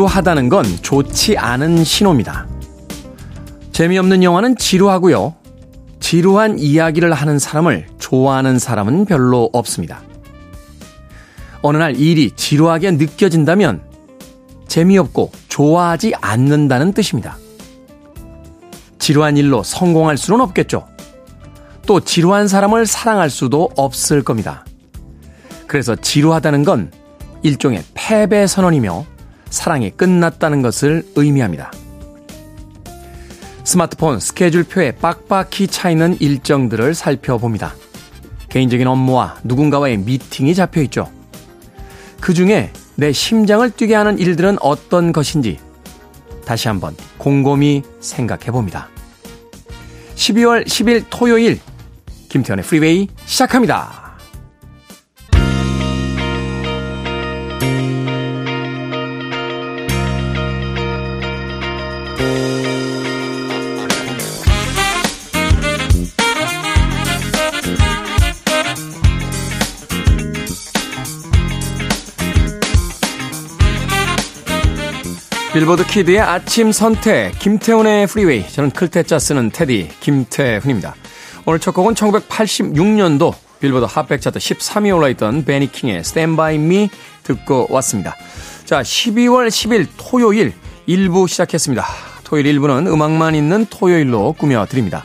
지루하다는 건 좋지 않은 신호입니다. 재미없는 영화는 지루하고요. 지루한 이야기를 하는 사람을 좋아하는 사람은 별로 없습니다. 어느 날 일이 지루하게 느껴진다면 재미없고 좋아하지 않는다는 뜻입니다. 지루한 일로 성공할 수는 없겠죠. 또 지루한 사람을 사랑할 수도 없을 겁니다. 그래서 지루하다는 건 일종의 패배 선언이며 사랑이 끝났다는 것을 의미합니다. 스마트폰 스케줄표에 빡빡히 차이는 일정들을 살펴봅니다. 개인적인 업무와 누군가와의 미팅이 잡혀 있죠. 그 중에 내 심장을 뛰게 하는 일들은 어떤 것인지 다시 한번 곰곰이 생각해 봅니다. 12월 10일 토요일 김태훈의 freeway 시작합니다. 빌보드 kid의 아침 선택, 김태훈의 freeway. 저는 클 태 자 쓰는 태디, 김태훈입니다. 오늘 첫 곡은 1986년도 빌보드 핫백 차트 13위에 올라있던 베니킹의 Stand By Me 듣고 왔습니다. 자, 12월 10일 토요일 1부 시작했습니다. 토요일 1부는 음악만 있는 토요일로 꾸며드립니다.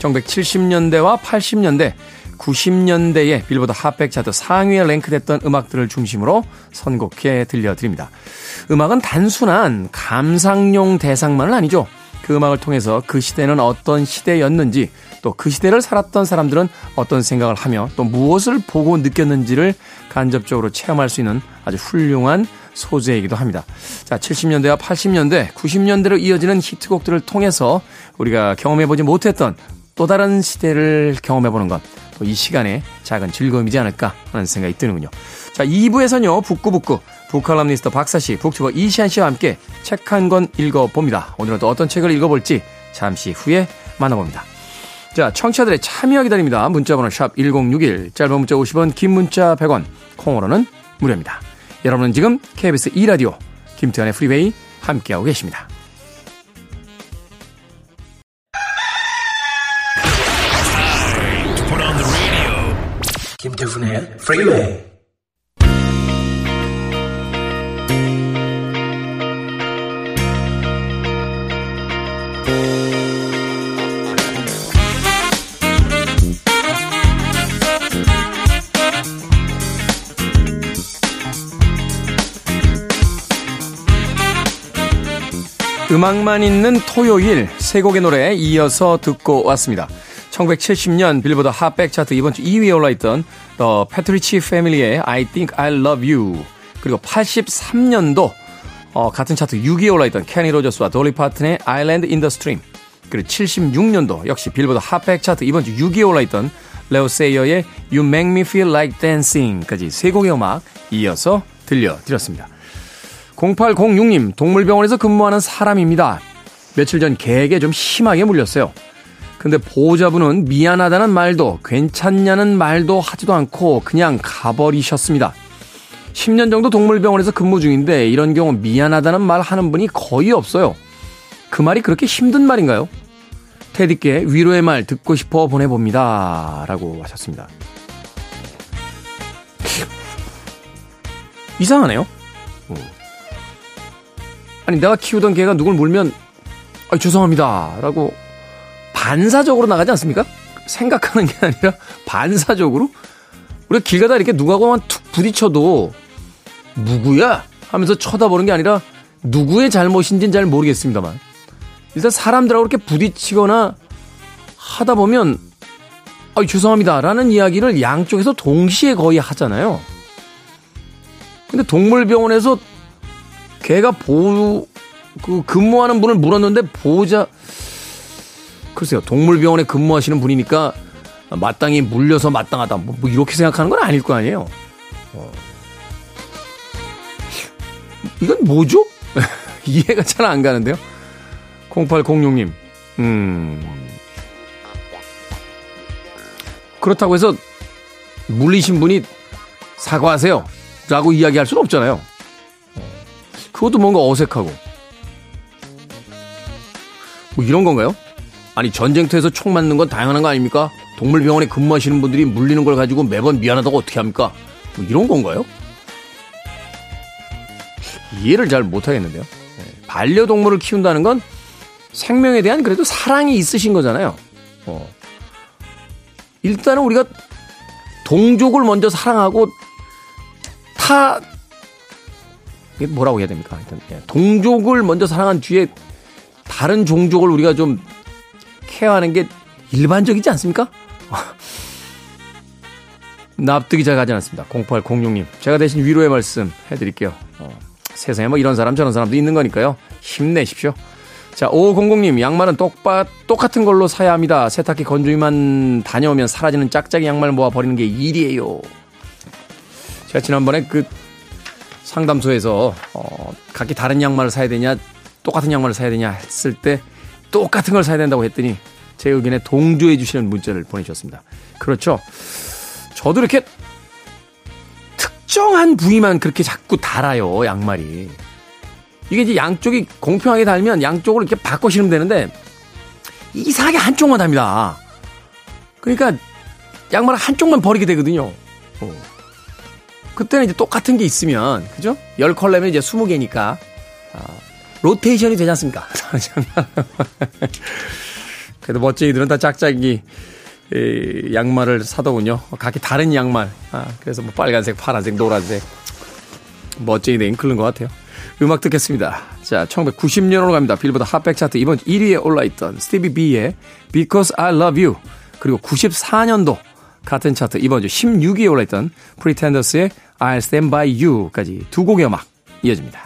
1970년대와 80년대 90년대에 빌보드 핫백 차트 상위에 랭크됐던 음악들을 중심으로 선곡해 들려드립니다. 음악은 단순한 감상용 대상만은 아니죠. 그 음악을 통해서 그 시대는 어떤 시대였는지 또 그 시대를 살았던 사람들은 어떤 생각을 하며 또 무엇을 보고 느꼈는지를 간접적으로 체험할 수 있는 아주 훌륭한 소재이기도 합니다. 자, 70년대와 80년대, 90년대로 이어지는 히트곡들을 통해서 우리가 경험해보지 못했던 또 다른 시대를 경험해보는 것. 이 시간에 작은 즐거움이지 않을까 하는 생각이 드는군요. 자, 2부에서는요, 북구북구, 북칼럼니스트 박사씨, 북튜버 이시안씨와 함께 책 한 권 읽어봅니다. 오늘은 또 어떤 책을 읽어볼지 잠시 후에 만나봅니다. 자, 청취자들의 참여 기다립니다. 문자번호 샵 1061, 짧은 문자 50원, 긴 문자 100원, 콩으로는 무료입니다. 여러분은 지금 KBS 2라디오, 김태훈의 프리웨이 함께하고 계십니다. 김태훈의 프리웨이 음악만 있는 토요일 세 곡의 노래 이어서 듣고 왔습니다. 1970년 빌보드 핫백 차트 이번 주 2위에 올라있던 The Partridge Family의 I Think I Love You 그리고 83년도 어, 같은 차트 6위에 올라있던 케니 로저스와 돌리 파튼의 Island in the Stream 그리고 76년도 역시 빌보드 핫백 차트 이번 주 6위에 올라있던 레오 세이어의 You Make Me Feel Like Dancing까지 세 곡의 음악 이어서 들려드렸습니다. 0806님 동물병원에서 근무하는 사람입니다. 며칠 전 개에게 좀 심하게 물렸어요. 근데 보호자분은 미안하다는 말도 괜찮냐는 말도 하지도 않고 그냥 가버리셨습니다. 10년 정도 동물병원에서 근무 중인데 이런 경우 미안하다는 말 하는 분이 거의 없어요. 그 말이 그렇게 힘든 말인가요? 테디께 위로의 말 듣고 싶어 보내봅니다. 라고 하셨습니다. 이상하네요. 어. 아니, 내가 키우던 개가 누굴 물면, 아, 죄송합니다. 라고 반사적으로 나가지 않습니까? 생각하는 게 아니라 반사적으로 우리가 길 가다 이렇게 누가고만 툭 부딪혀도 누구야 하면서 쳐다보는 게 아니라 누구의 잘못인지는 잘 모르겠습니다만 일단 사람들하고 이렇게 부딪히거나 하다 보면 아 죄송합니다 라는 이야기를 양쪽에서 동시에 거의 하잖아요. 근데 동물병원에서 개가 보호 그 근무하는 분을 물었는데 보호자 글쎄요, 동물병원에 근무하시는 분이니까 마땅히 물려서 마땅하다. 뭐, 뭐 이렇게 생각하는 건 아닐 거 아니에요. 어. 이건 뭐죠? 이해가 잘 안 가는데요. 0806님, 음. 그렇다고 해서 물리신 분이 사과하세요. 라고 이야기할 수는 없잖아요. 그것도 뭔가 어색하고. 뭐 이런 건가요? 아니 전쟁터에서 총 맞는 건 당연한 거 아닙니까? 동물병원에 근무하시는 분들이 물리는 걸 가지고 매번 미안하다고 어떻게 합니까? 뭐 이런 건가요? 이해를 잘 못하겠는데요. 네. 반려동물을 키운다는 건 생명에 대한 그래도 사랑이 있으신 거잖아요. 어. 일단은 우리가 동족을 먼저 사랑하고 타 이게 뭐라고 해야 됩니까? 일단 예, 동족을 먼저 사랑한 뒤에 다른 종족을 우리가 좀 케어하는 게 일반적이지 않습니까? 납득이 잘 가지 않습니다. 0806님. 제가 대신 위로의 말씀 해드릴게요. 어, 세상에 뭐 이런 사람 저런 사람도 있는 거니까요. 힘내십시오. 자, 5500님. 양말은 똑같, 똑같은 걸로 사야 합니다. 세탁기 건조기만 다녀오면 사라지는 짝짝이 양말 모아버리는 게 일이에요. 제가 지난번에 그 상담소에서, 어, 각기 다른 양말을 사야 되냐, 똑같은 양말을 사야 되냐 했을 때 똑같은 걸 사야 된다고 했더니 제 의견에 동조해 주시는 문자를 보내주셨습니다. 그렇죠. 저도 이렇게 특정한 부위만 그렇게 자꾸 달아요, 양말이. 이게 이제 양쪽이 공평하게 달면 양쪽을 이렇게 바꿔 신으면 되는데 이상하게 한쪽만 답니다. 그러니까 양말을 한쪽만 버리게 되거든요. 어. 그때는 이제 똑같은 게 있으면, 그죠? 열 컬러면 이제 20개니까, 아, 로테이션이 되지 않습니까? 그래도 멋쟁이들은 다 짝짝이 이, 양말을 사더군요. 각기 다른 양말. 아, 그래서 뭐 빨간색, 파란색, 노란색. 멋쟁이 네임 클른 것 같아요. 음악 듣겠습니다. 자, 1990년으로 갑니다. 빌보드 핫백 차트 이번 1위에 올라있던 스티비 비의 Because I Love You. 그리고 94년도 같은 차트 이번 주 16위에 올라있던 프리텐더스의 I'll Stand By You까지 두 곡의 음악 이어집니다.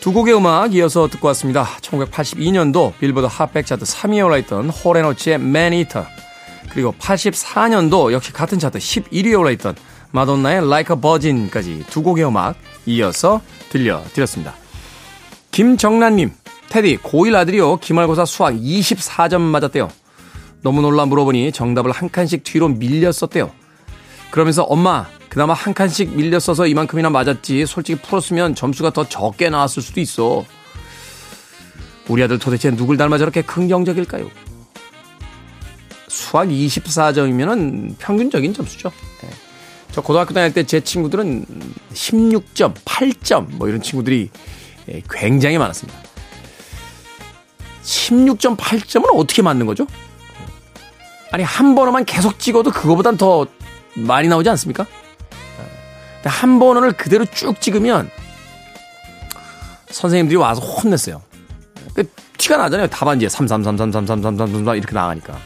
두 곡의 음악 이어서 듣고 왔습니다. 1982년도 빌보드 핫백 차트 3위에 올라있던 호레노치의 Man 그리고 84년도 역시 같은 차트 11위에 올라있던 마돈나의 Like a Virgin까지 두 곡의 음악 이어서 들려드렸습니다. 김정란님, 테디 고1 아들이요 기말고사 수학 24점 맞았대요. 너무 놀라 물어보니 정답을 한 칸씩 뒤로 밀렸었대요. 그러면서 엄마 그나마 한 칸씩 밀렸어서 이만큼이나 맞았지. 솔직히 풀었으면 점수가 더 적게 나왔을 수도 있어. 우리 아들 도대체 누굴 닮아 저렇게 긍정적일까요? 수학 24점이면 평균적인 점수죠. 네. 저 고등학교 다닐 때 제 친구들은 16점, 8점 뭐 이런 친구들이 예, 굉장히 많았습니다. 16점, 8점은 어떻게 맞는 거죠? 아니 한 번만 계속 찍어도 그거보단 더 많이 나오지 않습니까? 한 번을 그대로 쭉 찍으면 선생님들이 와서 혼냈어요. 그 티가 나잖아요. 답안지에 3333333333 이렇게 나가니까.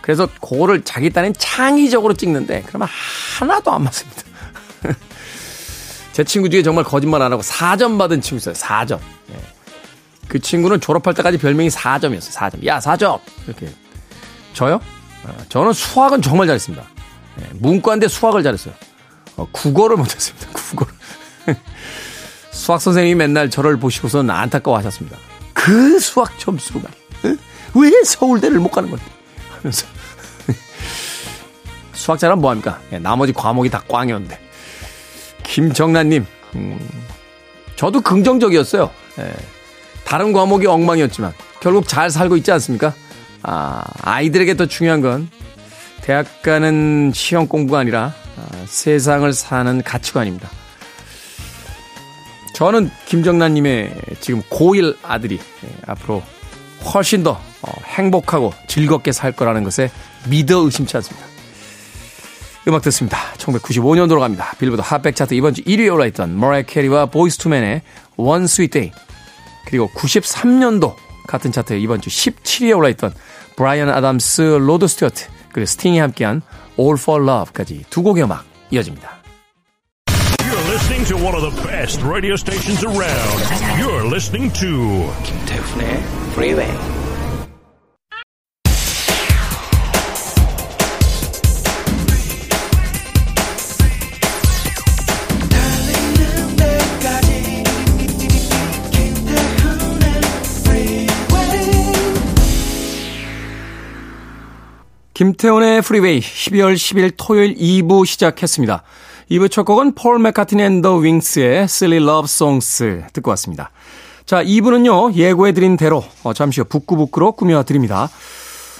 그래서 그거를 자기 딴엔 창의적으로 찍는데 그러면 하나도 안 맞습니다. 제 친구 중에 정말 거짓말 안 하고 4점 받은 친구 있어요. 4점. 예. 그 친구는 졸업할 때까지 별명이 4점이었어요. 4점. 야, 4점. 이렇게. 저요? 어, 저는 수학은 정말 잘했습니다. 예. 문과인데 수학을 잘했어요. 어, 국어를 못했습니다. 국어를. 수학 선생님이 맨날 저를 보시고서는 안타까워 하셨습니다. 그 수학 말이야. 왜 서울대를 못 가는 건데? 하면서. 수학 잘하면 뭐합니까? 예, 나머지 과목이 다 꽝이었는데. 김정란님, 음, 저도 긍정적이었어요. 예, 다른 과목이 엉망이었지만, 결국 잘 살고 있지 않습니까? 아, 아이들에게 더 중요한 건, 대학 가는 시험 공부가 아니라 아, 세상을 사는 가치관입니다. 저는 김정란님의 지금 고1 아들이 예, 앞으로 훨씬 더 어, 행복하고 즐겁게 살 거라는 것에 믿어 의심치 않습니다. 음악 듣습니다. 1995년도로 갑니다. 빌보드 핫백 차트 이번 주 1위에 올라있던 머라이 캐리와 보이스 투맨의 One Sweet Day 그리고 93년도 같은 차트에 이번 주 17위에 올라있던 브라이언 아담스, 로드 스튜어트, 그리고 스팅이 함께한 All for Love까지 두 곡의 음악 이어집니다. You're listening to one of the best radio stations around. You're listening to 김태훈의 Freeway. 김태훈의 프리웨이 12월 10일 토요일 2부 시작했습니다. 2부 첫 곡은 폴 맥카트니 and the 윙스의 Silly Love Songs 듣고 왔습니다. 자, 2부는요, 예고해드린 대로 어, 잠시 후 북구북구로 꾸며드립니다.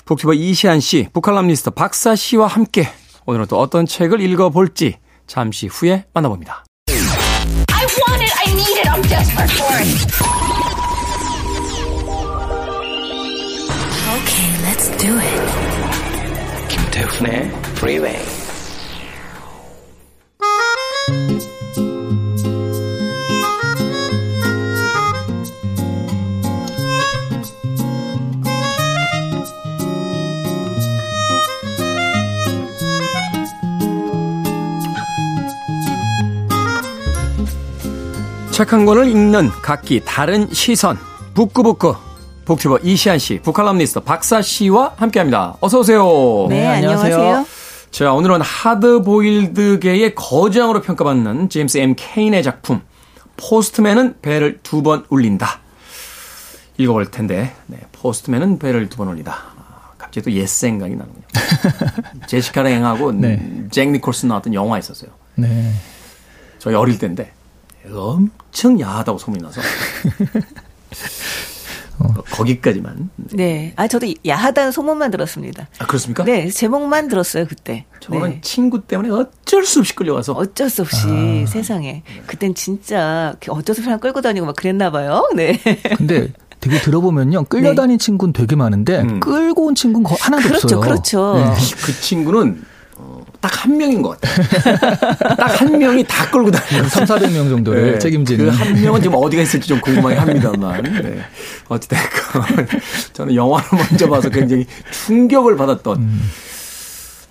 북튜버 이시안 씨, 북칼럼니스트 박사 씨와 함께 오늘은 또 어떤 책을 읽어볼지 잠시 후에 만나봅니다. Okay, let's do it. 김태훈의 프리웨이 책 한 권을 읽는 각기 다른 시선. 북구북구 북튜버 이시안 씨, 북칼럼니스트 박사 씨와 함께합니다. 어서 오세요. 네, 안녕하세요. 자, 오늘은 하드보일드계의 거장으로 평가받는 제임스 M. 케인의 작품 포스트맨은 배를 두 번 울린다. 읽어볼 텐데, 네, 포스트맨은 배를 두 번 울린다. 아, 갑자기 또 옛 생각이 나는군요. 제시카 랭하고 네. 잭 니콜슨 나왔던 영화 있었어요. 네. 저희 어릴 때인데 엄청 야하다고 소문이 나서 어, 거기까지만. 네. 아, 저도 야하다는 소문만 들었습니다. 아, 그렇습니까? 네, 제목만 들었어요, 그때. 저는 네. 친구 때문에 어쩔 수 없이 끌려가서 어쩔 수 없이 세상에. 그땐 진짜 어쩌서 사람 끌고 다니고 막 그랬나 봐요. 네. 근데 되게 들어보면요 끌려다닌 친구는 되게 많은데 음. 끌고 온 친구는 거 하나도 그렇죠, 없어요. 그렇죠. 네. 그 친구는 어, 딱 한 명인 것 같아요. 딱 한 명이 다 끌고 다니는 3, 400명 정도를 책임지는. 그 한 명은 지금 어디가 있을지 좀 궁금하긴 합니다만. 네. 어찌됐건 저는 영화를 먼저 봐서 굉장히 충격을 받았던 음.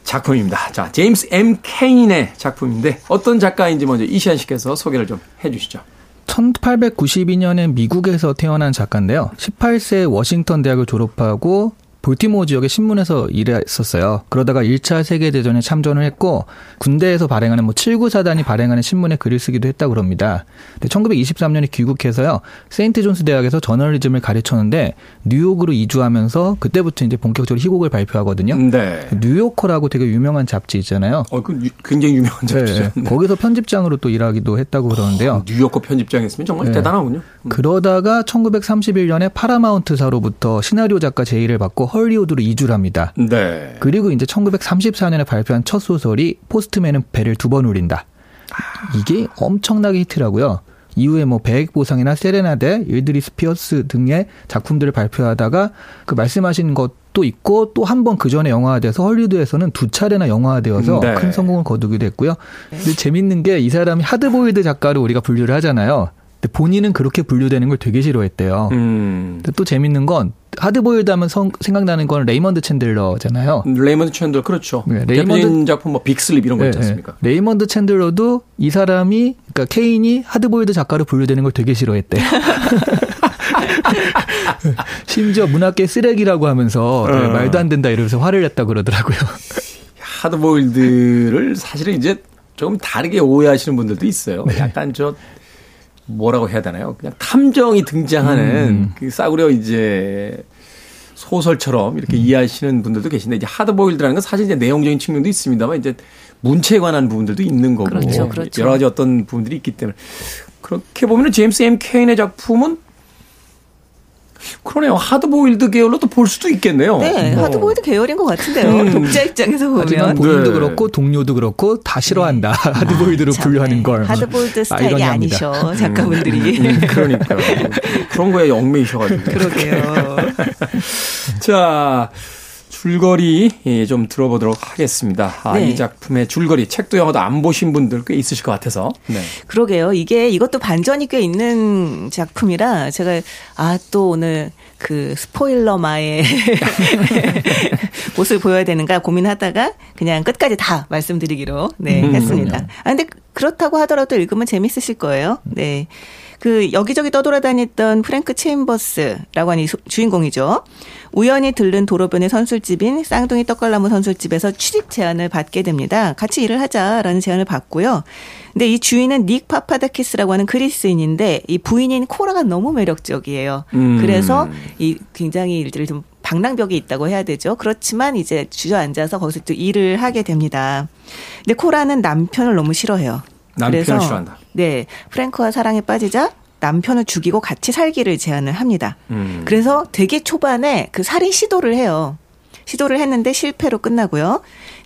작품입니다. 자, 제임스 M. 케인의 작품인데 어떤 작가인지 먼저 이시안 씨께서 소개를 좀 해주시죠. 1892년에 미국에서 태어난 작가인데요. 18세 워싱턴 대학을 졸업하고 볼티모어 지역의 신문에서 일했었어요. 그러다가 1차 세계대전에 참전을 했고 군대에서 발행하는 뭐 79사단이 발행하는 신문에 글을 쓰기도 했다고 그럽니다. 근데 1923년에 귀국해서요. 세인트 존스 대학에서 저널리즘을 가르쳤는데 뉴욕으로 이주하면서 그때부터 이제 본격적으로 희곡을 발표하거든요. 네. 뉴요커라고 되게 유명한 잡지 있잖아요. 어, 그 유- 굉장히 유명한 잡지죠. 네, 네. 거기서 편집장으로 또 일하기도 했다고 그러는데요. 뉴요커 편집장이었으면 정말 네. 대단하군요. 음. 그러다가 1931년에 파라마운트사로부터 시나리오 작가 제의를 받고 헐리우드로 이주를 합니다. 네. 그리고 이제 1934년에 발표한 첫 소설이 포스트맨은 벨을 두 번 울린다. 이게 엄청나게 히트하고요. 이후에 뭐 배액 보상이나 세레나데, 밀드레드 피어스 등의 작품들을 발표하다가 그 말씀하신 것도 있고 또 한 번 그 전에 영화화돼서 헐리우드에서는 두 차례나 영화화되어서 네. 큰 성공을 거두기도 했고요. 근데 재밌는 게 이 사람이 하드보일드 작가로 우리가 분류를 하잖아요. 근데 본인은 그렇게 분류되는 걸 되게 싫어했대요. 음. 근데 또 재밌는 건 하드보일드 하면 성- 생각나는 건 레이먼드 챈들러잖아요. 레이먼드 챈들 그렇죠. 네, 레이먼드- 작품 뭐 Big Sleep 이런 거 있지 네, 않습니까? 네. 레이먼드 챈들러도 이 사람이 그러니까 케인이 하드보일드 작가로 분류되는 걸 되게 싫어했대. 심지어 문학계 쓰레기라고 하면서 네, 어. 말도 안 된다 이러면서 화를 냈다 그러더라고요. 하드보일드를 사실은 이제 조금 다르게 오해하시는 분들도 있어요. 네. 약간 저 뭐라고 해야 되나요? 그냥 탐정이 등장하는 음. 그 싸구려 이제 소설처럼 음. 이렇게 이해하시는 분들도 계신데 이제 하드보일드라는 건 사실 이제 내용적인 측면도 있습니다만 이제 문체에 관한 부분들도 있는 거고 그렇죠, 그렇죠. 여러 가지 어떤 부분들이 있기 때문에 그렇게 보면 제임스 M 케인의 작품은 그러네요. 하드보일드 계열로 또 볼 수도 있겠네요. 네, 어. 하드보일드 계열인 것 같은데요. 음. 독자 입장에서 하지만 보면. 본인도 네. 그렇고 동료도 그렇고 다 싫어한다. 하드보일드로 참, 분류하는 네. 걸. 하드보일드 스타일이 아이러니합니다. 아니셔, 작가분들이. 음, 그러니까 그런 거에 얽매이셔가지고. 그러게요. 자, 줄거리 예, 좀 들어보도록 하겠습니다. 아, 네. 이 작품의 줄거리 책도 영화도 안 보신 분들 꽤 있으실 것 같아서. 네. 그러게요. 이게 이것도 반전이 꽤 있는 작품이라 제가 아 또 오늘 그 스포일러 마의 모습을 보여야 되는가 고민하다가 그냥 끝까지 다 말씀드리기로 네 음, 했습니다. 그럼요. 아 근데 그렇다고 하더라도 읽으면 재밌으실 거예요. 네. 그 여기저기 떠돌아다녔던 프랭크 체인버스라고 하는 이 소- 주인공이죠. 우연히 들른 도로변의 선술집인 쌍둥이 떡갈나무 선술집에서 취직 제안을 받게 됩니다. 같이 일을 하자라는 제안을 받고요. 근데 이 주인은 닉 파파다키스라고 하는 그리스인인데 이 부인인 코라가 너무 매력적이에요. 음. 그래서 이 굉장히 일들을 좀 방랑벽이 있다고 해야 되죠. 그렇지만 이제 주저앉아서 거기서 또 일을 하게 됩니다. 근데 코라는 남편을 너무 싫어해요. 남편을 그래서 싫어한다. 네, 프랭크와 사랑에 빠지자 남편을 죽이고 같이 살기를 제안을 합니다. 음. 그래서 되게 초반에 그 살인 시도를 해요. 시도를 했는데 실패로 끝나고요.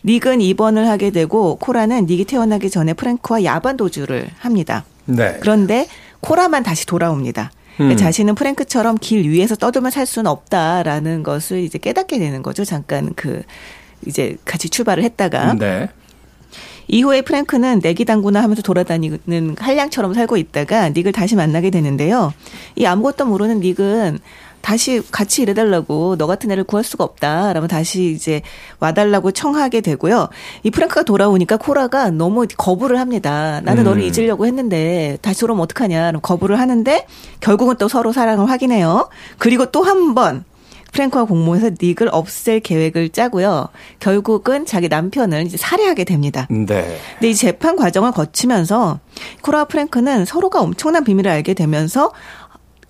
닉은 입원을 하게 되고 코라는 닉이 태어나기 전에 프랭크와 야반 도주를 합니다. 네. 그런데 코라만 다시 돌아옵니다. 음. 자신은 프랭크처럼 길 위에서 떠들면 살 수는 없다라는 것을 이제 깨닫게 되는 거죠. 잠깐 그 이제 같이 출발을 했다가 네. 이후에 프랭크는 내기 당구나 하면서 돌아다니는 한량처럼 살고 있다가 닉을 다시 만나게 되는데요. 이 아무것도 모르는 닉은 다시 같이 일해달라고 너 같은 애를 구할 수가 없다. 라면 다시 이제 와달라고 청하게 되고요. 이 프랭크가 돌아오니까 코라가 너무 거부를 합니다. 나는 너를 음. 잊으려고 했는데 다시 돌아오면 어떡하냐. 거부를 하는데 결국은 또 서로 사랑을 확인해요. 그리고 또 한 번 프랭크와 공모해서 닉을 없앨 계획을 짜고요. 결국은 자기 남편을 이제 살해하게 됩니다. 네. 근데 이 재판 과정을 거치면서 코라와 프랭크는 서로가 엄청난 비밀을 알게 되면서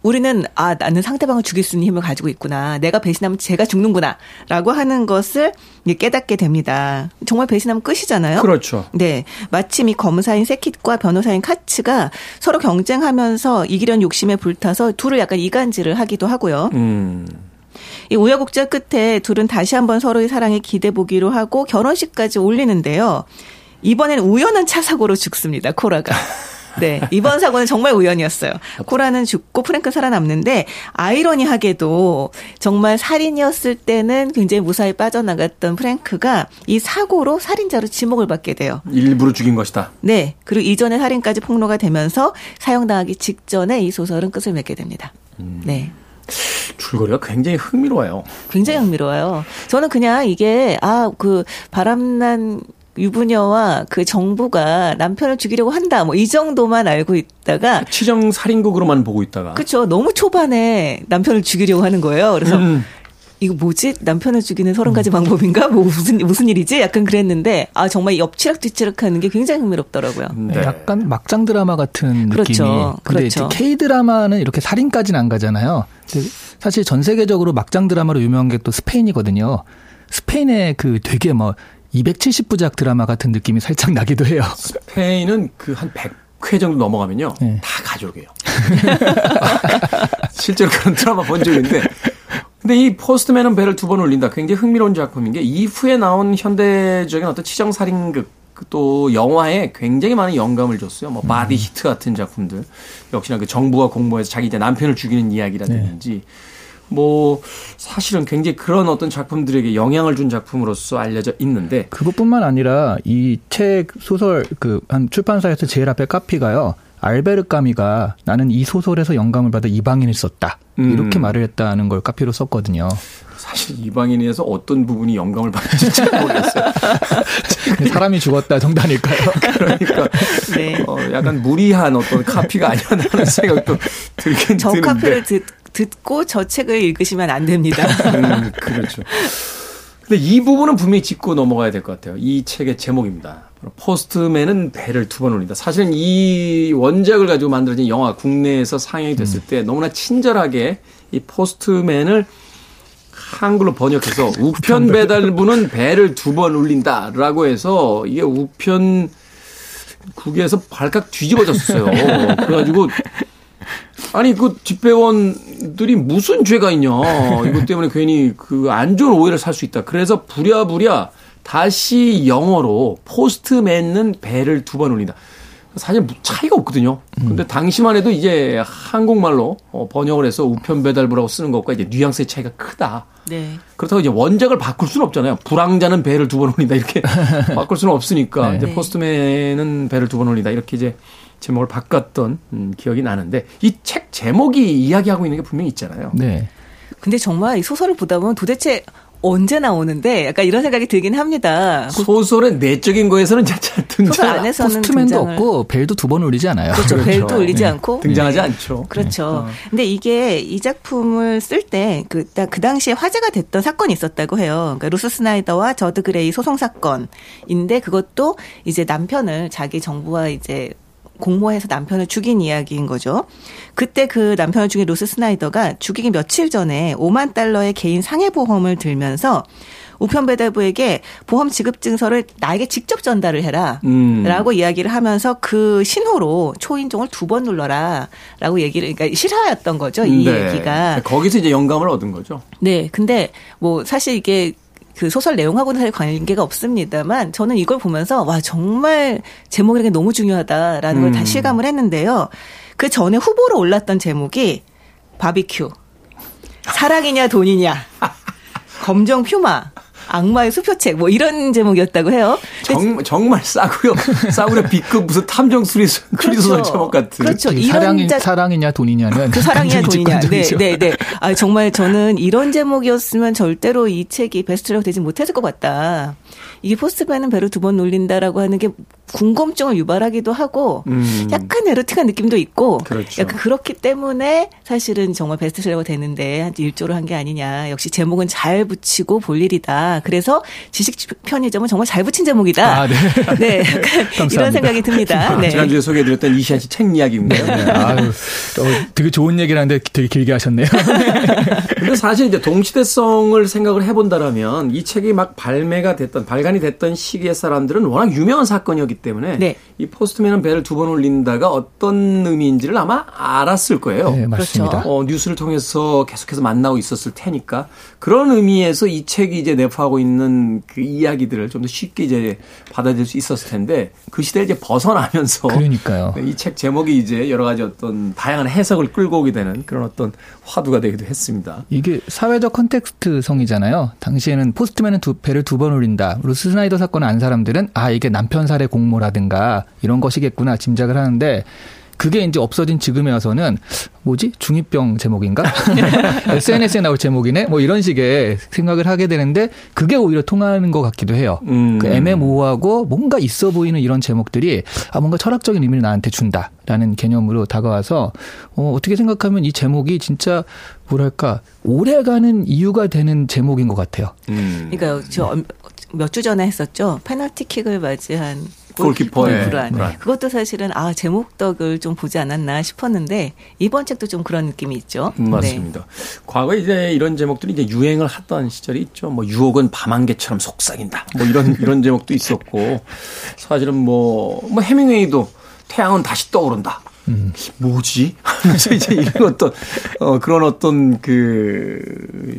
우리는 아 나는 상대방을 죽일 수 있는 힘을 가지고 있구나. 내가 배신하면 제가 죽는구나라고 하는 것을 깨닫게 됩니다. 정말 배신하면 끝이잖아요. 그렇죠. 네. 마침 이 검사인 세킷과 변호사인 카츠가 서로 경쟁하면서 이기려는 욕심에 불타서 둘을 약간 이간질을 하기도 하고요. 음. 이 우여곡절 끝에 둘은 다시 한번 서로의 사랑에 기대 보기로 하고 결혼식까지 올리는데요. 이번엔 우연한 차 사고로 죽습니다. 코라가. 네. 이번 사고는 정말 우연이었어요. 코라는 죽고 프랭크 살아남는데 아이러니하게도 정말 살인이었을 때는 굉장히 무사히 빠져나갔던 프랭크가 이 사고로 살인자로 지목을 받게 돼요. 일부러 죽인 것이다. 네. 그리고 이전에 살인까지 폭로가 되면서 사형당하기 직전에 이 소설은 끝을 맺게 됩니다. 네. 줄거리가 굉장히 흥미로워요. 굉장히 흥미로워요. 저는 그냥 이게 아 그 바람난 유부녀와 그 정부가 남편을 죽이려고 한다 뭐 이 정도만 알고 있다가 치정 살인극으로만 보고 있다가 그쵸 너무 초반에 남편을 죽이려고 하는 거예요. 그래서 음. 이거 뭐지 남편을 죽이는 서른 가지 방법인가 뭐 무슨 무슨 일이지 약간 그랬는데 아 정말 옆치락 뒤치락하는 게 굉장히 흥미롭더라고요. 네. 약간 막장 드라마 같은 그렇죠. 느낌이. 근데 그렇죠. K 드라마는 이렇게 살인까지는 안 가잖아요. 사실 전 세계적으로 막장 드라마로 유명한 게 또 스페인이거든요. 스페인의 그 되게 뭐 270부작 드라마 같은 느낌이 살짝 나기도 해요. 스페인은 그 한 100회 정도 넘어가면요. 네. 다 가족이에요. 실제로 그런 드라마 본 적이 있는데. 근데 이 포스트맨은 배를 두번 올린다. 굉장히 흥미로운 작품인 게 이후에 나온 현대적인 어떤 치정살인극 또 영화에 굉장히 많은 영감을 줬어요. 뭐 Body Heat 같은 작품들. 역시나 그 정부가 공모해서 자기 이제 남편을 죽이는 이야기라든지 뭐 사실은 굉장히 그런 어떤 작품들에게 영향을 준 작품으로서 알려져 있는데 그것뿐만 아니라 이 책 소설 그 한 출판사에서 제일 앞에 카피가요. 알베르 까뮈가 나는 이 소설에서 영감을 받아 이방인을 썼다. 음. 이렇게 말을 했다는 걸 카피로 썼거든요. 사실 이방인에서 어떤 부분이 영감을 받는지 잘 모르겠어요. 사람이 죽었다 정도 아닐까요? 그러니까 네. 어, 약간 무리한 어떤 카피가 아니었나라는 생각도 들긴 저 드는데. 카페를 듣, 듣고 저 책을 읽으시면 안 됩니다. 음, 그렇죠. 근데 이 부분은 분명히 짚고 넘어가야 될 것 같아요. 이 책의 제목입니다. 포스트맨은 배를 두 번 올린다. 사실은 이 원작을 가지고 만들어진 영화 국내에서 상영이 됐을 때 너무나 친절하게 이 포스트맨을 한글로 번역해서 우편 배달부는 배를 두 번 울린다라고 해서 이게 우편 국에서 발칵 뒤집어졌어요. 그래가지고 아니 그 집배원들이 무슨 죄가 있냐 이것 때문에 괜히 그 안 좋은 오해를 살 수 있다. 그래서 부랴부랴 다시 영어로 포스트맨은 배를 두번 울린다. 사실 차이가 없거든요. 근데 당시만 해도 이제 한국말로 어, 번역을 해서 우편 배달부라고 쓰는 것과 이제 뉘앙스의 차이가 크다. 네. 그렇다고 이제 원작을 바꿀 수는 없잖아요. 불황자는 배를 두 번 올린다 이렇게 바꿀 수는 없으니까 네. 이제 네. 포스트맨은 벨을 두 번 울린다 이렇게 이제 제목을 바꿨던 음, 기억이 나는데 이 책 제목이 이야기하고 있는 게 분명히 있잖아요. 네. 근데 정말 이 소설을 보다 보면 도대체 언제 나오는데 약간 이런 생각이 들긴 합니다. 소설의 내적인 거에서는 소설 등장 안에서는 포스트맨도 없고 벨도 두 번 울리지 않아요. 그렇죠. 그렇죠. 벨도 울리지 네. 않고 등장하지 않죠. 그렇죠. 근데 이게 이 작품을 쓸 때그 그 당시에 화제가 됐던 사건이 있었다고 해요. 그러니까 루스 스나이더와 저드 그레이 소송 사건인데 그것도 이제 남편을 자기 정부와 이제 공모해서 남편을 죽인 이야기인 거죠. 그때 그 남편을 죽인 루스 스나이더가 죽이기 며칠 전에 5만 달러의 개인 상해보험을 들면서 우편 배달부에게 보험 지급 증서를 나에게 직접 전달을 해라. 음. 라고 이야기를 하면서 그 신호로 초인종을 두 번 눌러라. 라고 얘기를, 그러니까 실화였던 거죠. 이 네. 얘기가. 거기서 이제 영감을 얻은 거죠. 네. 근데 뭐 사실 이게 그 소설 내용하고는 사실 관계가 없습니다만 저는 이걸 보면서 와, 정말 제목이라는 게 너무 중요하다라는 걸 음. 다시 실감을 했는데요. 그 전에 후보로 올랐던 제목이 바비큐. 사랑이냐 돈이냐. 검정 퓨마. 악마의 수표책 뭐 이런 제목이었다고 해요. 정, 정말 싸구려, 싸구려 B급 무슨 탐정 수리, 수리소설 제목 같은. 그렇죠. 그 이런 사랑이, 자- 사랑이 냐 돈이냐는 그 사랑이냐 돈이냐. 네. 네, 네. 아, 정말 저는 이런 제목이었으면 절대로 이 책이 베스트셀러가 되지 못했을 것 같다. 이게 포스트맨은 배를 두번 놀린다라고 하는 게 궁금증을 유발하기도 하고 음. 약간 에로틱한 느낌도 있고 그렇죠. 약간 그렇기 때문에 사실은 정말 베스트셀러가 되는데 한 일조를 한 게 아니냐. 역시 제목은 잘 붙이고 볼 일이다. 그래서 지식 편의점은 정말 잘 붙인 제목이다. 아, 네. 네, 약간 이런. 생각이 듭니다. 네. 지난주에 소개해드렸던 이시안 씨 책 이야기인데요. 네. 아유, 어, 되게 좋은 얘기를 하는데 되게 길게 하셨네요. 근데 사실 이제 동시대성을 생각을 해본다라면 이 책이 막 발매가 됐던 발간 이 됐던 시기의 사람들은 워낙 유명한 사건이었기 때문에 네. 이 포스트맨은 배를 두 번 올린다가 어떤 의미인지를 아마 알았을 거예요. 네, 맞습니다. 어, 뉴스를 통해서 계속해서 만나고 있었을 테니까 그런 의미에서 이 책이 이제 내포하고 있는 그 이야기들을 좀 더 쉽게 이제 받아들일 수 있었을 텐데 그 시대를 이제 벗어나면서 그러니까요. 이 책 제목이 이제 여러 가지 어떤 다양한 해석을 끌고 오게 되는 그런 어떤 화두가 되기도 했습니다. 이게 사회적 context성이잖아요. 당시에는 포스트맨은 두, 벨을 두 번 울린다. 스나이더 사건 안 사람들은 아 이게 남편 살해 공모라든가 이런 것이겠구나 짐작을 하는데 그게 이제 없어진 지금에 와서는 뭐지 중2병 제목인가 SNS에 나올 제목이네 뭐 이런 식의 생각을 하게 되는데 그게 오히려 통하는 것 같기도 해요. 음. 그 애매모호하고 뭔가 있어 보이는 이런 제목들이 아 뭔가 철학적인 의미를 나한테 준다라는 개념으로 다가와서 어, 어떻게 생각하면 이 제목이 진짜 뭐랄까 오래가는 이유가 되는 제목인 것 같아요. 음. 그러니까 저 몇 주 전에 했었죠. 페널티킥을 맞이한 골키퍼의 불안. 불안. 그것도 사실은 아 제목덕을 좀 보지 않았나 싶었는데 이번 책도 좀 그런 느낌이 있죠. 음, 네. 맞습니다. 과거에 이제 이런 제목들이 이제 유행을 하던 시절이 있죠. 뭐 유혹은 밤안개처럼 속삭인다. 뭐 이런 이런 제목도 있었고 사실은 뭐뭐 해밍웨이도 태양은 다시 떠오른다. 뭐지? 하면서 이제 이런 어떤 어 그런 어떤 그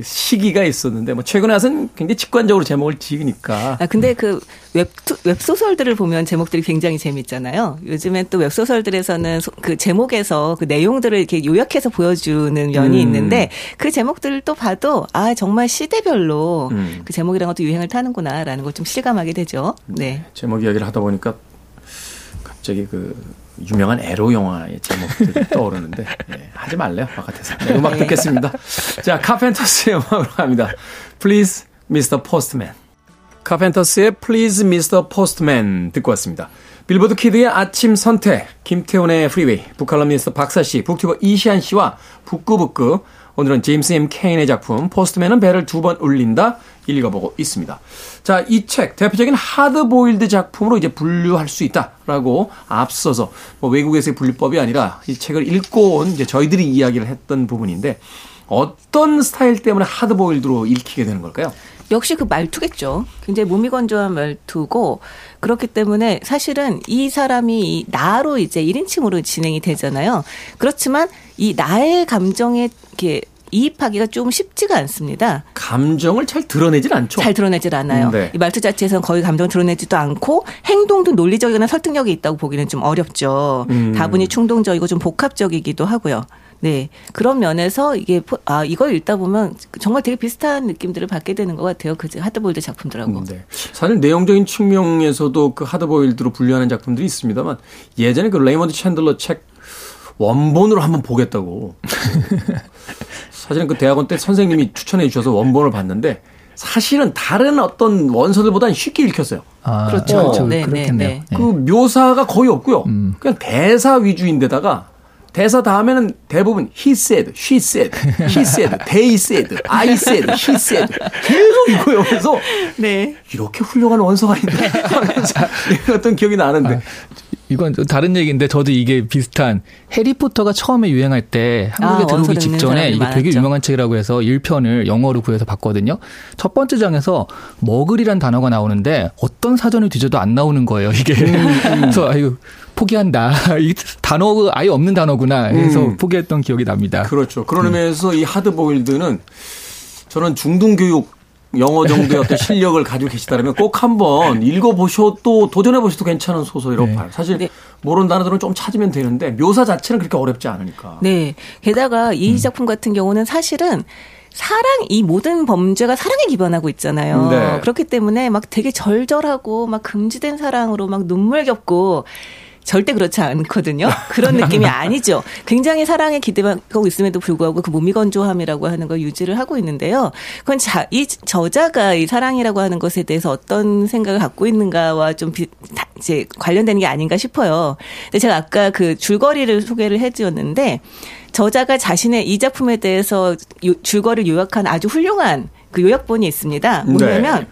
시기가 있었는데 뭐 최근에 와서는 굉장히 직관적으로 제목을 지으니까 아 근데 그 웹, 웹소설들을 보면 제목들이 굉장히 재밌잖아요. 요즘엔 또 웹소설들에서는 소- 그 제목에서 그 내용들을 이렇게 요약해서 보여주는 면이 음. 있는데 그 제목들을 또 봐도 아, 정말 시대별로 음. 그 제목이란 것도 유행을 타는구나라는 걸 좀 실감하게 되죠. 네. 제목 이야기를 하다 보니까 갑자기 그 유명한 에로 영화의 제목들이 떠오르는데 예, 하지 말래요 바깥에서 네, 음악 듣겠습니다. 자 카펜터스의 음악으로 갑니다. Please, Mr. Postman. 카펜터스의 Please, Mr. Postman 듣고 왔습니다. 빌보드 키드의 아침 선택, 김태훈의 프리웨이, 북칼럼니스트 박사 씨, 북튜버 이시안 씨와 북구북구 오늘은 제임스 M. 케인의 작품 포스트맨은 배를 두 번 울린다 읽어보고 있습니다. 자, 이 책 대표적인 하드보일드 작품으로 이제 분류할 수 있다라고 앞서서 뭐 외국에서의 분류법이 아니라 이 책을 읽고 온 이제 저희들이 이야기를 했던 부분인데 어떤 스타일 때문에 하드보일드로 읽히게 되는 걸까요? 역시 그 말투겠죠. 굉장히 무미건조한 말투고 그렇기 때문에 사실은 이 사람이 이 나로 이제 1인칭으로 진행이 되잖아요. 그렇지만 이 나의 감정에 이렇게 이입하기가 좀 쉽지가 않습니다. 감정을 잘 드러내질 않죠. 잘 드러내질 않아요. 네. 이 말투 자체에서는 거의 감정 드러내지도 않고 행동도 논리적이거나 설득력이 있다고 보기는 좀 어렵죠. 음. 다분히 충동적이고 좀 복합적이기도 하고요. 네. 그런 면에서 이게, 포- 아, 이걸 읽다 보면 정말 되게 비슷한 느낌들을 받게 되는 것 같아요. 그 하드보일드 작품들하고. 네. 사실 내용적인 측면에서도 그 하드보일드로 분류하는 작품들이 있습니다만 예전에 그 레이먼드 챈들러 책 원본으로 한번 보겠다고. 사실은 그 대학원 때 선생님이 추천해 주셔서 원본을 봤는데 사실은 다른 어떤 원서들보다는 쉽게 읽혔어요. 아, 그렇죠. 그렇죠. 네, 그렇겠네요. 네, 네. 그 묘사가 거의 없고요. 그냥 대사 위주인데다가 대사 다음에는 대부분 he said, she said, he said, they said, I said, he said 계속 이거요. 그래서 네. 이렇게 훌륭한 원서가 있네 하면서 어떤 기억이 나는데 이건 좀 다른 얘기인데 저도 이게 비슷한 해리포터가 처음에 유행할 때 한국에 아, 들어오기 직전에 이게 되게 많았죠. 유명한 책이라고 해서 1편을 영어로 구해서 봤거든요. 첫 번째 장에서 머글이란 단어가 나오는데 어떤 사전을 뒤져도 안 나오는 거예요, 이게. 그래서 아유 포기한다. 이 단어가 아예 없는 단어구나 해서 음. 포기했던 기억이 납니다. 그렇죠. 그런 의미에서 이 하드보일드는 저는 중등교육 영어 정도의 어떤 실력을 가지고 계시다면 꼭 한번 읽어보셔도 도전해보셔도 괜찮은 소설이라고 네. 봐요. 사실 네. 모르는 단어들은 좀 찾으면 되는데 묘사 자체는 그렇게 어렵지 않으니까. 네. 게다가 이 작품 같은 경우는 사실은 사랑, 이 모든 범죄가 사랑에 기반하고 있잖아요. 네. 그렇기 때문에 막 되게 절절하고 막 금지된 사랑으로 막 눈물겹고 절대 그렇지 않거든요. 그런 느낌이 아니죠. 굉장히 사랑에 기대하고 있음에도 불구하고 그 무미건조함이라고 하는 걸 유지를 하고 있는데요. 그건 자, 이 저자가 이 사랑이라고 하는 것에 대해서 어떤 생각을 갖고 있는가와 좀 비, 다- 이제 관련되는 게 아닌가 싶어요. 근데 제가 아까 그 줄거리를 소개를 해드렸는데 저자가 자신의 이 작품에 대해서 요- 줄거리를 요약한 아주 훌륭한 그 요약본이 있습니다. 뭐냐면 네.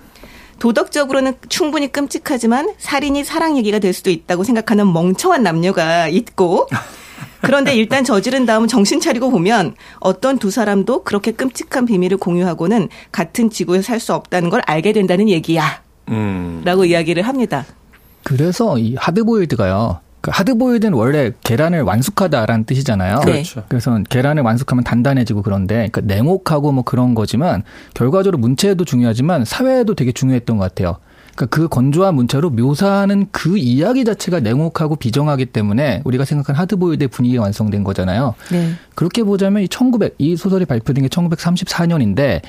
도덕적으로는 충분히 끔찍하지만 살인이 사랑 얘기가 될 수도 있다고 생각하는 멍청한 남녀가 있고 그런데 일단 저지른 다음 정신 차리고 보면 어떤 두 사람도 그렇게 끔찍한 비밀을 공유하고는 같은 지구에 살 수 없다는 걸 알게 된다는 얘기야. 음. 라고 이야기를 합니다. 그래서 이 하드보일드가요. 그 하드보일드는 원래 계란을 완숙하다라는 뜻이잖아요. 네. 그렇죠. 그래서 계란을 완숙하면 단단해지고 그런데 그러니까 냉혹하고 뭐 그런 거지만 결과적으로 문체도 중요하지만 사회에도 되게 중요했던 것 같아요. 그러니까 그 건조한 문체로 묘사하는 그 이야기 자체가 냉혹하고 비정하기 때문에 우리가 생각한 하드보일드의 분위기가 완성된 거잖아요. 네. 그렇게 보자면 이 1900, 이 소설이 발표된 게 1934년인데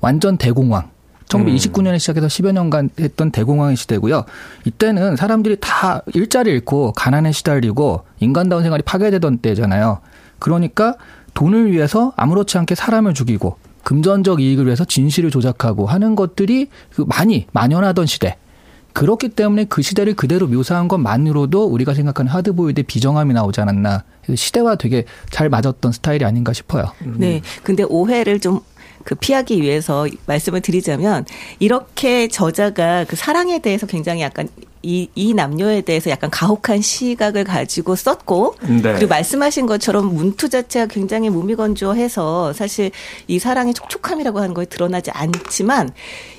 완전 대공황. 1929년에 시작해서 10여 년간 했던 대공황의 시대고요. 이때는 사람들이 다 일자리 잃고 가난에 시달리고 인간다운 생활이 파괴되던 때잖아요. 그러니까 돈을 위해서 아무렇지 않게 사람을 죽이고 금전적 이익을 위해서 진실을 조작하고 하는 것들이 그 많이 만연하던 시대. 그렇기 때문에 그 시대를 그대로 묘사한 것만으로도 우리가 생각하는 하드보일드의 비정함이 나오지 않았나. 시대와 되게 잘 맞았던 스타일이 아닌가 싶어요. 네. 근데 오해를 좀 그 피하기 위해서 말씀을 드리자면 이렇게 저자가 그 사랑에 대해서 굉장히 약간 이, 이 남녀에 대해서 약간 가혹한 시각을 가지고 썼고 네. 그리고 말씀하신 것처럼 문투 자체가 굉장히 무미건조해서 사실 이 사랑의 촉촉함이라고 하는 거에 드러나지 않지만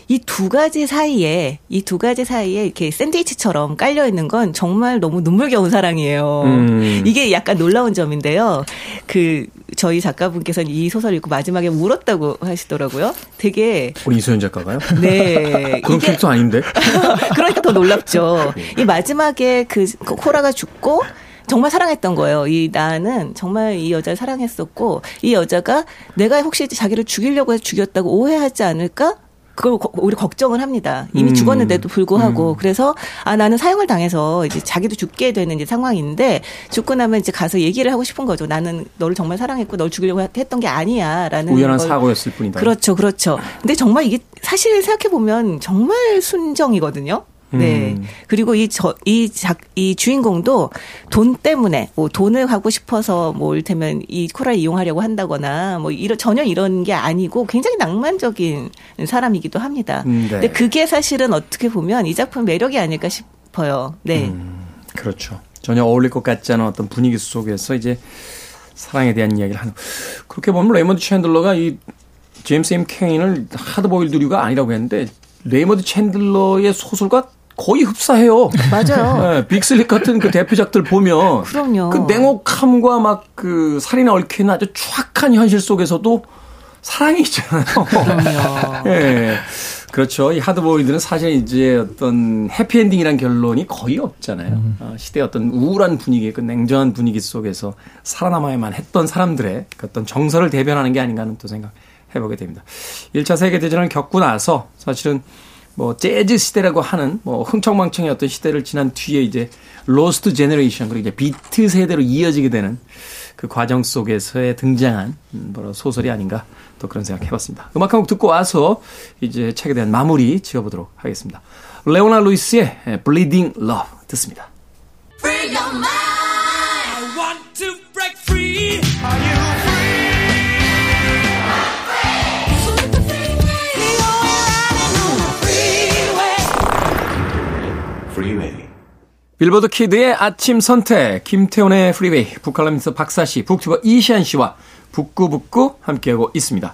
이 두 가지 사이에 이 두 가지 사이에 이렇게 샌드위치처럼 깔려 있는 건 정말 너무 눈물겨운 사랑이에요. 음. 이게 약간 놀라운 점인데요. 그 저희 작가분께서는 이 소설 읽고 마지막에 울었다고 하시더라고요. 되게 우리 이소연 작가가요? 네 그런 캐릭터 아닌데? 그러니까 더 놀랍죠. 이 마지막에 그 코라가 죽고 정말 사랑했던 거예요. 이 나는 정말 이 여자를 사랑했었고 이 여자가 내가 혹시 자기를 죽이려고 해서 죽였다고 오해하지 않을까? 그걸 거- 오히려 걱정을 합니다. 이미 음. 죽었는데도 불구하고 그래서 아 나는 사형을 당해서 이제 자기도 죽게 되는 이제 상황인데 죽고 나면 이제 가서 얘기를 하고 싶은 거죠. 나는 너를 정말 사랑했고 널 죽이려고 했던 게 아니야라는 우연한 걸 사고였을 뿐이다. 그렇죠, 그렇죠. 근데 정말 이게 사실 생각해 보면 정말 순정이거든요. 네. 음. 그리고 이 저, 이 작, 이 주인공도 돈 때문에, 뭐 돈을 갖고 싶어서 뭐 이를테면 이 코라를 이용하려고 한다거나 뭐 이런, 전혀 이런 게 아니고 굉장히 낭만적인 사람이기도 합니다. 음, 네. 근데 그게 사실은 어떻게 보면 이 작품 매력이 아닐까 싶어요. 네. 그렇죠. 전혀 어울릴 것 같지 않은 어떤 분위기 속에서 이제 사랑에 대한 이야기를 하는. 그렇게 보면 레이먼드 챈들러가 이 제임스 M. 케인을 하드보일드 류가 아니라고 했는데 레이먼드 챈들러의 소설과 거의 흡사해요. 맞아요. 네, 빅슬립 같은 그 대표작들 보면 그럼요. 그 냉혹함과 막 그 살인에 얽히는 아주 추악한 현실 속에서도 사랑이 있잖아요. 그럼요. 예. 그렇죠. 이 하드보일드는 사실 이제 어떤 해피엔딩이란 결론이 거의 없잖아요. 어, 시대의 어떤 우울한 분위기, 그 냉정한 분위기 속에서 살아남아야만 했던 사람들의 그 어떤 정서를 대변하는 게 아닌가 하는 또 생각 해보게 됩니다. 1차 세계대전을 겪고 나서 사실은 뭐 재즈 시대라고 하는 뭐 흥청망청의 어떤 시대를 지난 뒤에 이제 Lost Generation 그리고 이제 비트 세대로 이어지게 되는 그 과정 속에서의 등장한 음, 뭐라 소설이 아닌가 또 그런 생각 해봤습니다. 음악 한 곡 듣고 와서 이제 책에 대한 마무리 지어보도록 하겠습니다. 레오나 루이스의 Bleeding Love 듣습니다. 빌보드 키드의 아침 선택, 김태훈의 프리웨이, 북칼럼니스트 박사씨, 북튜버 이시안 씨와 북구북구 함께하고 있습니다.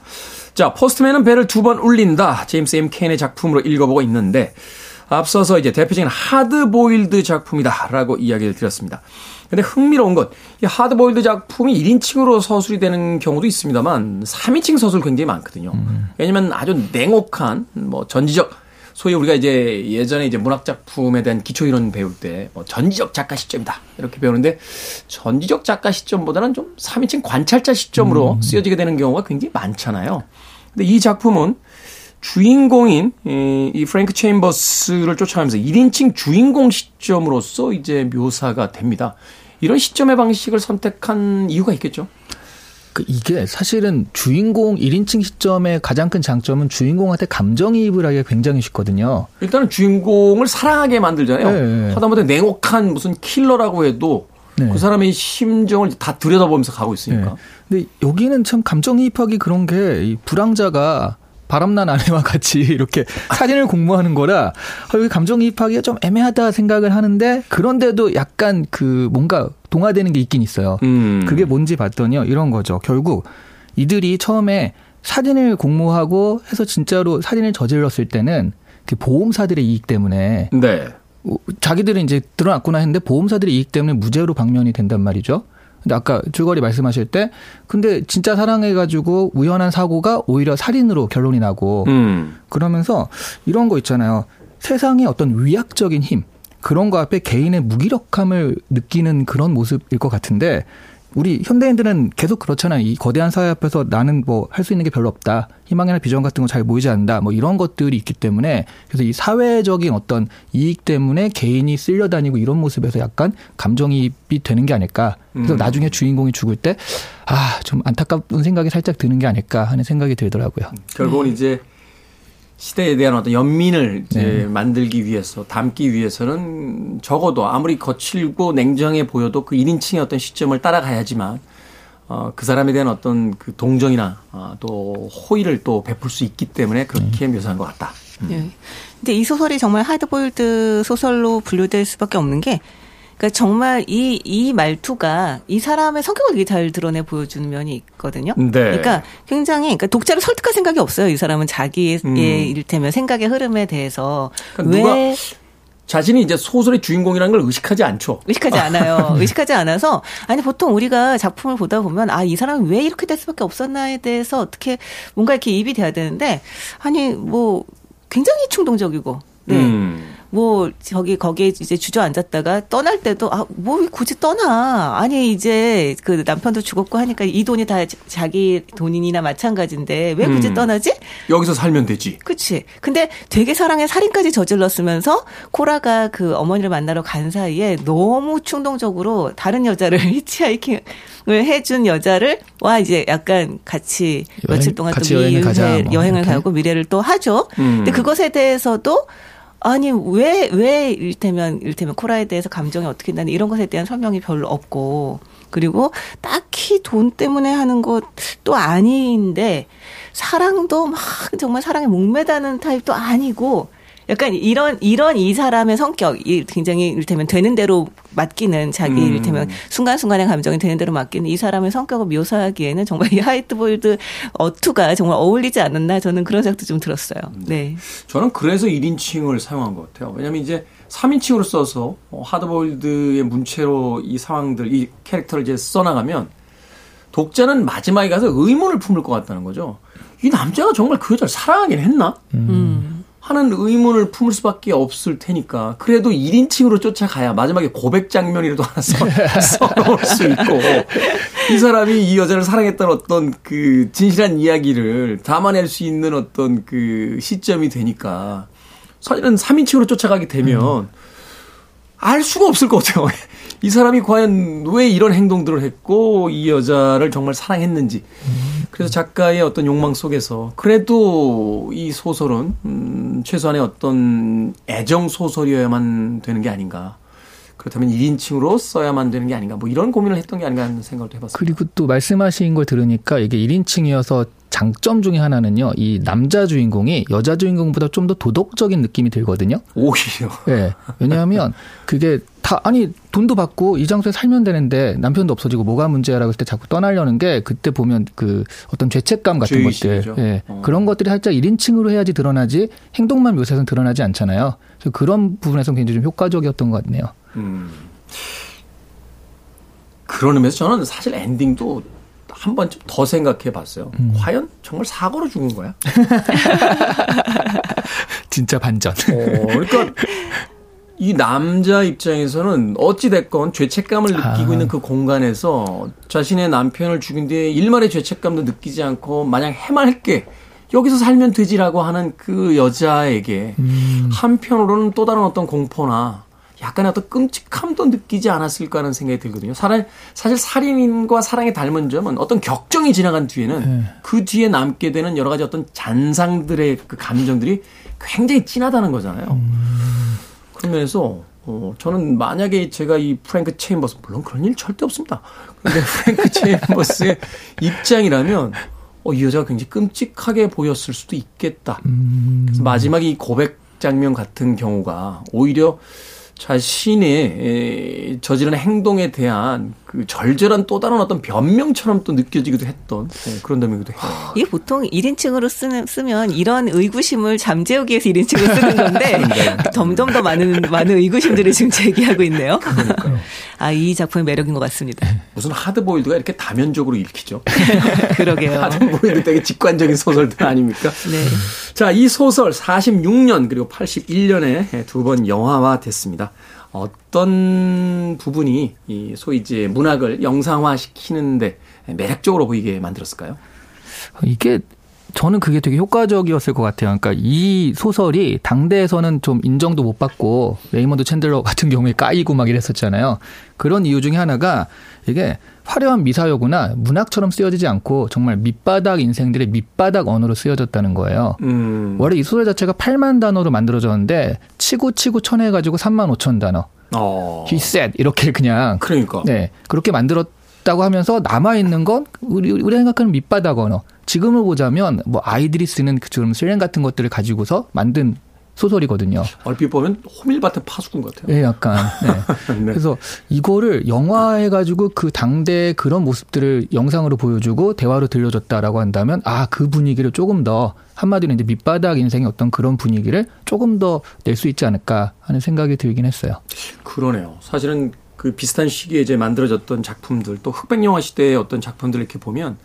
자, 포스트맨은 벨을 두 번 울린다. 제임스 M. 케인의 작품으로 읽어보고 있는데, 앞서서 이제 대표적인 하드보일드 작품이다라고 이야기를 드렸습니다. 근데 흥미로운 건, 이 하드보일드 작품이 1인칭으로 서술이 되는 경우도 있습니다만, 3인칭 서술 굉장히 많거든요. 왜냐면 아주 냉혹한, 뭐, 전지적, 소위 우리가 이제 예전에 이제 문학 작품에 대한 기초 이론 배울 때 뭐 전지적 작가 시점이다 이렇게 배우는데 전지적 작가 시점보다는 좀 3인칭 관찰자 시점으로 쓰여지게 되는 경우가 굉장히 많잖아요. 근데 이 작품은 주인공인 이, 이 프랭크 체인버스를 쫓아가면서 1인칭 주인공 시점으로서 이제 묘사가 됩니다. 이런 시점의 방식을 선택한 이유가 있겠죠. 그 이게 사실은 주인공 1인칭 시점의 가장 큰 장점은 주인공한테 감정이입을 하기가 굉장히 쉽거든요. 일단은 주인공을 사랑하게 만들잖아요. 네. 하다못해 냉혹한 무슨 킬러라고 해도 네. 그 사람의 심정을 다 들여다보면서 가고 있으니까. 네. 근데 여기는 참 감정이입하기 그런 게이 불황자가 바람난 아내와 같이 이렇게 사진을 공모하는 거라 아, 여기 감정이입하기가 좀 애매하다 생각을 하는데 그런데도 약간 그 뭔가 동화되는 게 있긴 있어요. 음. 그게 뭔지 봤더니요. 이런 거죠. 결국 이들이 처음에 사진을 공모하고 해서 진짜로 사진을 저질렀을 때는 그 보험사들의 이익 때문에 네. 어, 자기들은 이제 드러났구나 했는데 보험사들의 이익 때문에 무죄로 방면이 된단 말이죠. 근데 아까 줄거리 말씀하실 때 근데 진짜 사랑해가지고 우연한 사고가 오히려 살인으로 결론이 나고 음. 그러면서 이런 거 있잖아요. 세상의 어떤 위약적인 힘 그런 거 앞에 개인의 무기력함을 느끼는 그런 모습일 것 같은데 우리 현대인들은 계속 그렇잖아요. 이 거대한 사회 앞에서 나는 뭐 할 수 있는 게 별로 없다. 희망이나 비전 같은 거잘 보이지 않는다. 뭐 이런 것들이 있기 때문에 그래서 이 사회적인 어떤 이익 때문에 개인이 쓸려 다니고 이런 모습에서 약간 감정이입이 되는 게 아닐까. 그래서 음. 나중에 주인공이 죽을 때 아, 좀 안타까운 생각이 살짝 드는 게 아닐까 하는 생각이 들더라고요. 결국은 이제 시대에 대한 어떤 연민을 이제 네. 만들기 위해서 담기 위해서는 적어도 아무리 거칠고 냉정해 보여도 그 1인칭의 어떤 시점을 따라가야지만 어, 그 사람에 대한 어떤 그 동정이나 아, 또 호의를 또 베풀 수 있기 때문에 그렇게 묘사한 것 같다. 예. 근데 이 소설이 정말 하드보일드 소설로 분류될 수밖에 없는 게, 그러니까 정말 이, 이 말투가 이 사람의 성격을 되게 잘 드러내 보여주는 면이 있거든요. 네. 그러니까 굉장히, 그러니까 독자를 설득할 생각이 없어요. 이 사람은 자기의 음. 이를테면 생각의 흐름에 대해서. 그러니까 왜 누가 자신이 이제 소설의 주인공이라는 걸 의식하지 않죠. 의식하지 않아요. 의식하지 않아서 아니 보통 우리가 작품을 보다 보면 아 이 사람이 왜 이렇게 될 수밖에 없었나에 대해서 어떻게 뭔가 이렇게 입이 돼야 되는데 아니 뭐 굉장히 충동적이고 네. 음. 뭐 저기 거기에 이제 주저앉았다가 떠날 때도 아 뭐 굳이 떠나 아니 이제 그 남편도 죽었고 하니까 이 돈이 다 자- 자기 돈이나 마찬가지인데 왜 굳이 음. 떠나지? 여기서 살면 되지. 그치. 근데 되게 사랑에 살인까지 저질렀으면서 코라가 그 어머니를 만나러 간 사이에 너무 충동적으로 다른 여자를 히치하이킹을 해준 여자를 와 이제 약간 같이 여행, 며칠 동안 같이 또 여행을 미래 가자, 뭐 여행을 이렇게. 가고 미래를 또 하죠. 음. 근데 그것에 대해서도 아니 왜 왜 일테면 일테면 코라에 대해서 감정이 어떻게 나는 이런 것에 대한 설명이 별로 없고 그리고 딱히 돈 때문에 하는 것도 아닌데 사랑도 막 정말 사랑에 목매다는 타입도 아니고 약간 이런 이런 이 사람의 성격 이 굉장히 이를테면 되는 대로 맡기는 자기 음. 이를테면 순간순간의 감정이 되는 대로 맡기는 이 사람의 성격을 묘사하기에는 정말 이 하드보일드 어투가 정말 어울리지 않았나 저는 그런 생각도 좀 들었어요. 네. 저는 그래서 1인칭을 사용한 것 같아요. 왜냐면 이제 3인칭으로 써서 어, 하드보일드의 문체로 이 상황들, 이 캐릭터를 이제 써나가면 독자는 마지막에 가서 의문을 품을 것 같다는 거죠. 이 남자가 정말 그 여자를 사랑하긴 했나? 하는 의문을 품을 수밖에 없을 테니까 그래도 1인칭으로 쫓아가야 마지막에 고백 장면이라도 하나 써, 써놓을 수 있고 이 사람이 이 여자를 사랑했던 어떤 그 진실한 이야기를 담아낼 수 있는 어떤 그 시점이 되니까 사실은 3인칭으로 쫓아가게 되면 알 수가 없을 것 같아요. 이 사람이 과연 왜 이런 행동들을 했고 이 여자를 정말 사랑했는지. 그래서 작가의 어떤 욕망 속에서 그래도 이 소설은 음, 최소한의 어떤 애정 소설이어야만 되는 게 아닌가. 그렇다면 1인칭으로 써야만 되는 게 아닌가. 뭐 이런 고민을 했던 게 아닌가 하는 생각을 해봤습니다. 그리고 또 말씀하신 걸 들으니까 이게 1인칭이어서 장점 중에 하나는요. 이 남자 주인공이 여자 주인공보다 좀 더 도덕적인 느낌이 들거든요. 오히려. 예. 왜냐하면 그게 다 아니 돈도 받고 이 장소에 살면 되는데 남편도 없어지고 뭐가 문제야라고 할때 자꾸 떠나려는 게 그때 보면 그 어떤 죄책감 같은 죄의식이죠. 것들 예. 어. 그런 것들이 살짝 1인칭으로 해야지 드러나지 행동만 묘사해서는 드러나지 않잖아요. 그래서 그런 부분에서 굉장히 좀 효과적이었던 것 같네요. 음. 그런 의미에서 저는 사실 엔딩도 한 번쯤 더 생각해 봤어요. 과연 정말 사고로 죽은 거야? 진짜 반전. 어, 그러니까 이 남자 입장에서는 어찌 됐건 죄책감을 느끼고 아. 있는 그 공간에서 자신의 남편을 죽인 뒤에 일말의 죄책감도 느끼지 않고 마냥 해맑게 여기서 살면 되지라고 하는 그 여자에게 한편으로는 또 다른 어떤 공포나 약간의 어떤 끔찍함도 느끼지 않았을까 하는 생각이 들거든요. 사실, 사실 살인과 사랑의 닮은 점은 어떤 격정이 지나간 뒤에는 그 뒤에 남게 되는 여러 가지 어떤 잔상들의 그 감정들이 굉장히 진하다는 거잖아요. 그런 면에서 어, 저는 만약에 제가 이 프랭크 체인버스 물론 그런 일 절대 없습니다. 근데 프랭크 체인버스의 입장이라면 어, 이 여자가 굉장히 끔찍하게 보였을 수도 있겠다. 그래서 마지막 이 고백 장면 같은 경우가 오히려 자신의 에, 저지른 행동에 대한 그 절절한 또 다른 어떤 변명처럼 또 느껴지기도 했던 예, 그런 점이기도 해요. 이게 보통 1인칭으로 쓰는, 쓰면 이런 의구심을 잠재우기 위해서 1인칭을 쓰는 건데 점점 더 많은 많은 의구심들을 지금 제기하고 있네요. 아, 이 작품의 매력인 것 같습니다. 무슨 하드보일드가 이렇게 다면적으로 읽히죠. 그러게요. 하드보일드 되게 직관적인 소설들 아닙니까? 네. 자, 이 소설 46년 그리고 81년에 두 번 영화화 됐습니다. 어떤 부분이 이 소위 이제 문학을 영상화 시키는데 매력적으로 보이게 만들었을까요? 이게 저는 그게 되게 효과적이었을 것 같아요. 그러니까 이 소설이 당대에서는 좀 인정도 못 받고 레이먼드 챈들러 같은 경우에 까이고 막 이랬었잖아요. 그런 이유 중에 하나가 이게 화려한 미사여구나 문학처럼 쓰여지지 않고 정말 밑바닥 인생들의 밑바닥 언어로 쓰여졌다는 거예요. 음. 원래 이 소설 자체가 8만 단어로 만들어졌는데 치고 치고 쳐내가지고 3만 5천 단어. 어. He said 이렇게 그냥 그러니까. 네 그렇게 만들었 다고 하면서 남아 있는 건 우리 우리가 생각하는 밑바닥 언어. 지금을 보자면 뭐 아이들이 쓰는 그처럼 슬랭 같은 것들을 가지고서 만든 소설이거든요. 얼핏 보면 호밀밭의 파수꾼 같아요. 예, 약간. 네. 네. 그래서 이거를 영화해가지고 그 당대의 그런 모습들을 영상으로 보여주고 대화로 들려줬다라고 한다면 아 그 분위기를 조금 더 한마디로 이제 밑바닥 인생의 어떤 그런 분위기를 조금 더 낼 수 있지 않을까 하는 생각이 들긴 했어요. 그러네요. 사실은 그 비슷한 시기에 이제 만들어졌던 작품들 또 흑백 영화 시대의 어떤 작품들을 이렇게 보면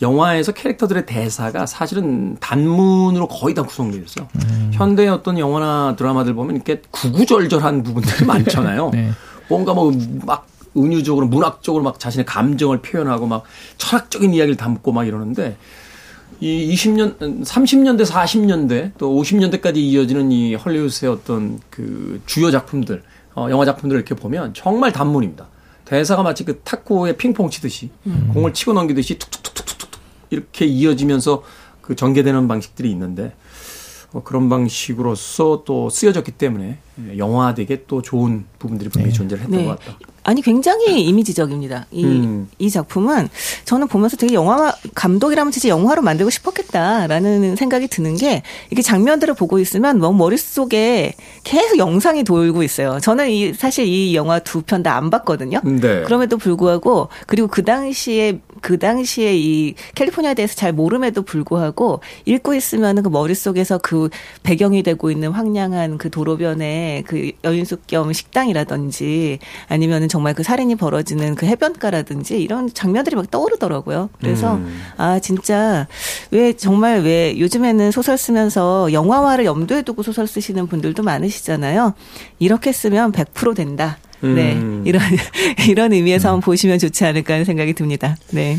영화에서 캐릭터들의 대사가 사실은 단문으로 거의 다 구성되어 있어요. 현대의 어떤 영화나 드라마들 보면 이렇게 구구절절한 부분들이 많잖아요. 네. 뭔가 뭐 막 은유적으로 문학적으로 막 자신의 감정을 표현하고 막 철학적인 이야기를 담고 막 이러는데 이 20년, 30년대, 40년대 또 50년대까지 이어지는 이 헐리우드의 어떤 그 주요 작품들, 어, 영화 작품들을 이렇게 보면 정말 단문입니다. 대사가 마치 그 탁구에 핑퐁 치듯이 공을 치고 넘기듯이 툭툭툭툭툭툭 이렇게 이어지면서 그 전개되는 방식들이 있는데 어, 그런 방식으로서 또 쓰여졌기 때문에 영화되게 또 좋은 부분들이 분명히 존재를 했던 네. 것 같다. 아니 굉장히 이미지적입니다. 이, 음. 이 작품은 저는 보면서 되게 영화 감독이라면 진짜 영화로 만들고 싶었겠다라는 생각이 드는 게 이게 장면들을 보고 있으면 뭐 머릿속에 계속 영상이 돌고 있어요. 저는 이 사실 이 영화 두 편 다 안 봤거든요. 네. 그럼에도 불구하고 그리고 그 당시에 그 당시에 이 캘리포니아에 대해서 잘 모름에도 불구하고 읽고 있으면 그 머릿속에서 그 배경이 되고 있는 황량한 그 도로변에 그 여인숙 겸 식당이라든지 아니면은 정말 그 살인이 벌어지는 그 해변가라든지 이런 장면들이 막 떠오르더라고요. 그래서 음. 아 진짜 왜 정말 왜 요즘에는 소설 쓰면서 영화화를 염두에 두고 소설 쓰시는 분들도 많으시잖아요. 이렇게 쓰면 100% 된다. 네. 음. 이런 이런 의미에서 한번 보시면 좋지 않을까 하는 생각이 듭니다. 네.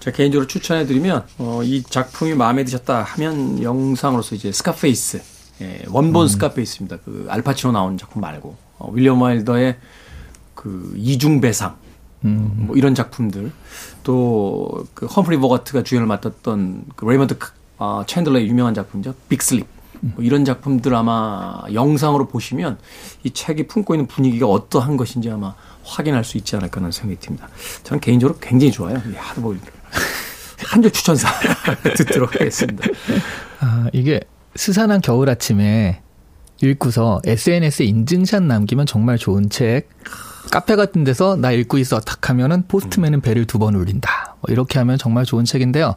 제가 개인적으로 추천해드리면 어, 이 작품이 마음에 드셨다 하면 영상으로서 이제 스카페이스 예, 원본 스카페이스입니다. 그 알파치노 나온 작품 말고 어, 윌리엄 와일더의 그 이중 배상 뭐 이런 작품들 또 그 험프리 보가트가 주연을 맡았던 그 레이먼드 크- 아, 챈들러의 유명한 작품이죠 빅슬립 뭐 이런 작품들 아마 영상으로 보시면 이 책이 품고 있는 분위기가 어떠한 것인지 아마 확인할 수 있지 않을까 하는 생각이 듭니다. 저는 개인적으로 굉장히 좋아요. 이 하드보일 한줄 추천사 듣도록 하겠습니다. 아, 이게 스산한 겨울 아침에 읽고서 SNS에 인증샷 남기면 정말 좋은 책. 카페 같은 데서 나 읽고 있어 탁 하면은 포스트맨은 배를 두 번 울린다. 뭐 이렇게 하면 정말 좋은 책인데요.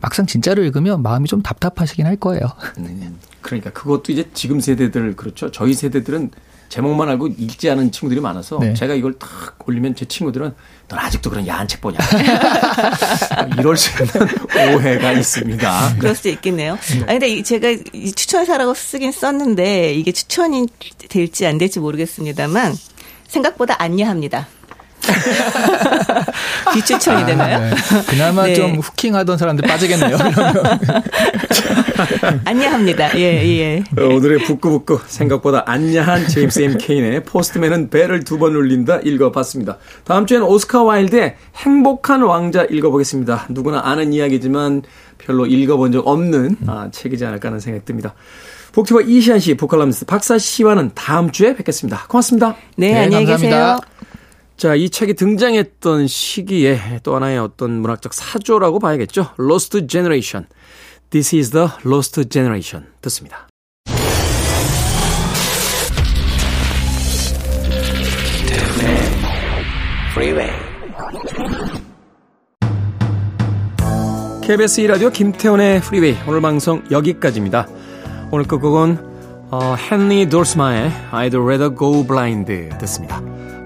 막상 진짜로 읽으면 마음이 좀 답답하시긴 할 거예요. 음, 그러니까 그것도 이제 지금 세대들 그렇죠. 저희 세대들은 제목만 알고 읽지 않은 친구들이 많아서 네. 제가 이걸 탁 올리면 제 친구들은 넌 아직도 그런 야한 책 보냐 이럴 수 있는 오해가 있습니다. 그럴 수 있겠네요. 아 근데 이- 제가 이 추천사라고 쓰긴 썼는데 이게 추천이 될지 안 될지 모르겠습니다만 생각보다 안 야합니다. 비추천이 되나요? 네. 그나마 네. 좀 후킹하던 사람들 빠지겠네요. 그러면. 안 야합니다. 예, 예. 어, 오늘의 북구북구 생각보다 안야한 제임스 M. 케인의 포스트맨은 배를 두 번 울린다 읽어봤습니다. 다음 주에는 오스카 와일드의 행복한 왕자 읽어보겠습니다. 누구나 아는 이야기지만 별로 읽어본 적 없는 아, 책이지 않을까 하는 생각이 듭니다. 북튜버 이시안 씨, 보컬럼니스트 박사 씨와는 다음 주에 뵙겠습니다. 고맙습니다. 네, 네, 안녕히 감사합니다. 계세요. 자, 이 책이 등장했던 시기에 또 하나의 어떤 문학적 사조라고 봐야겠죠. Lost Generation. This is the Lost Generation. 듣습니다. KBS 2라디오 김태훈의 프리웨이 오늘 방송 여기까지입니다. 오늘 끝곡은 어, 헨리 돌스마의 I'd rather go blind 듣습니다.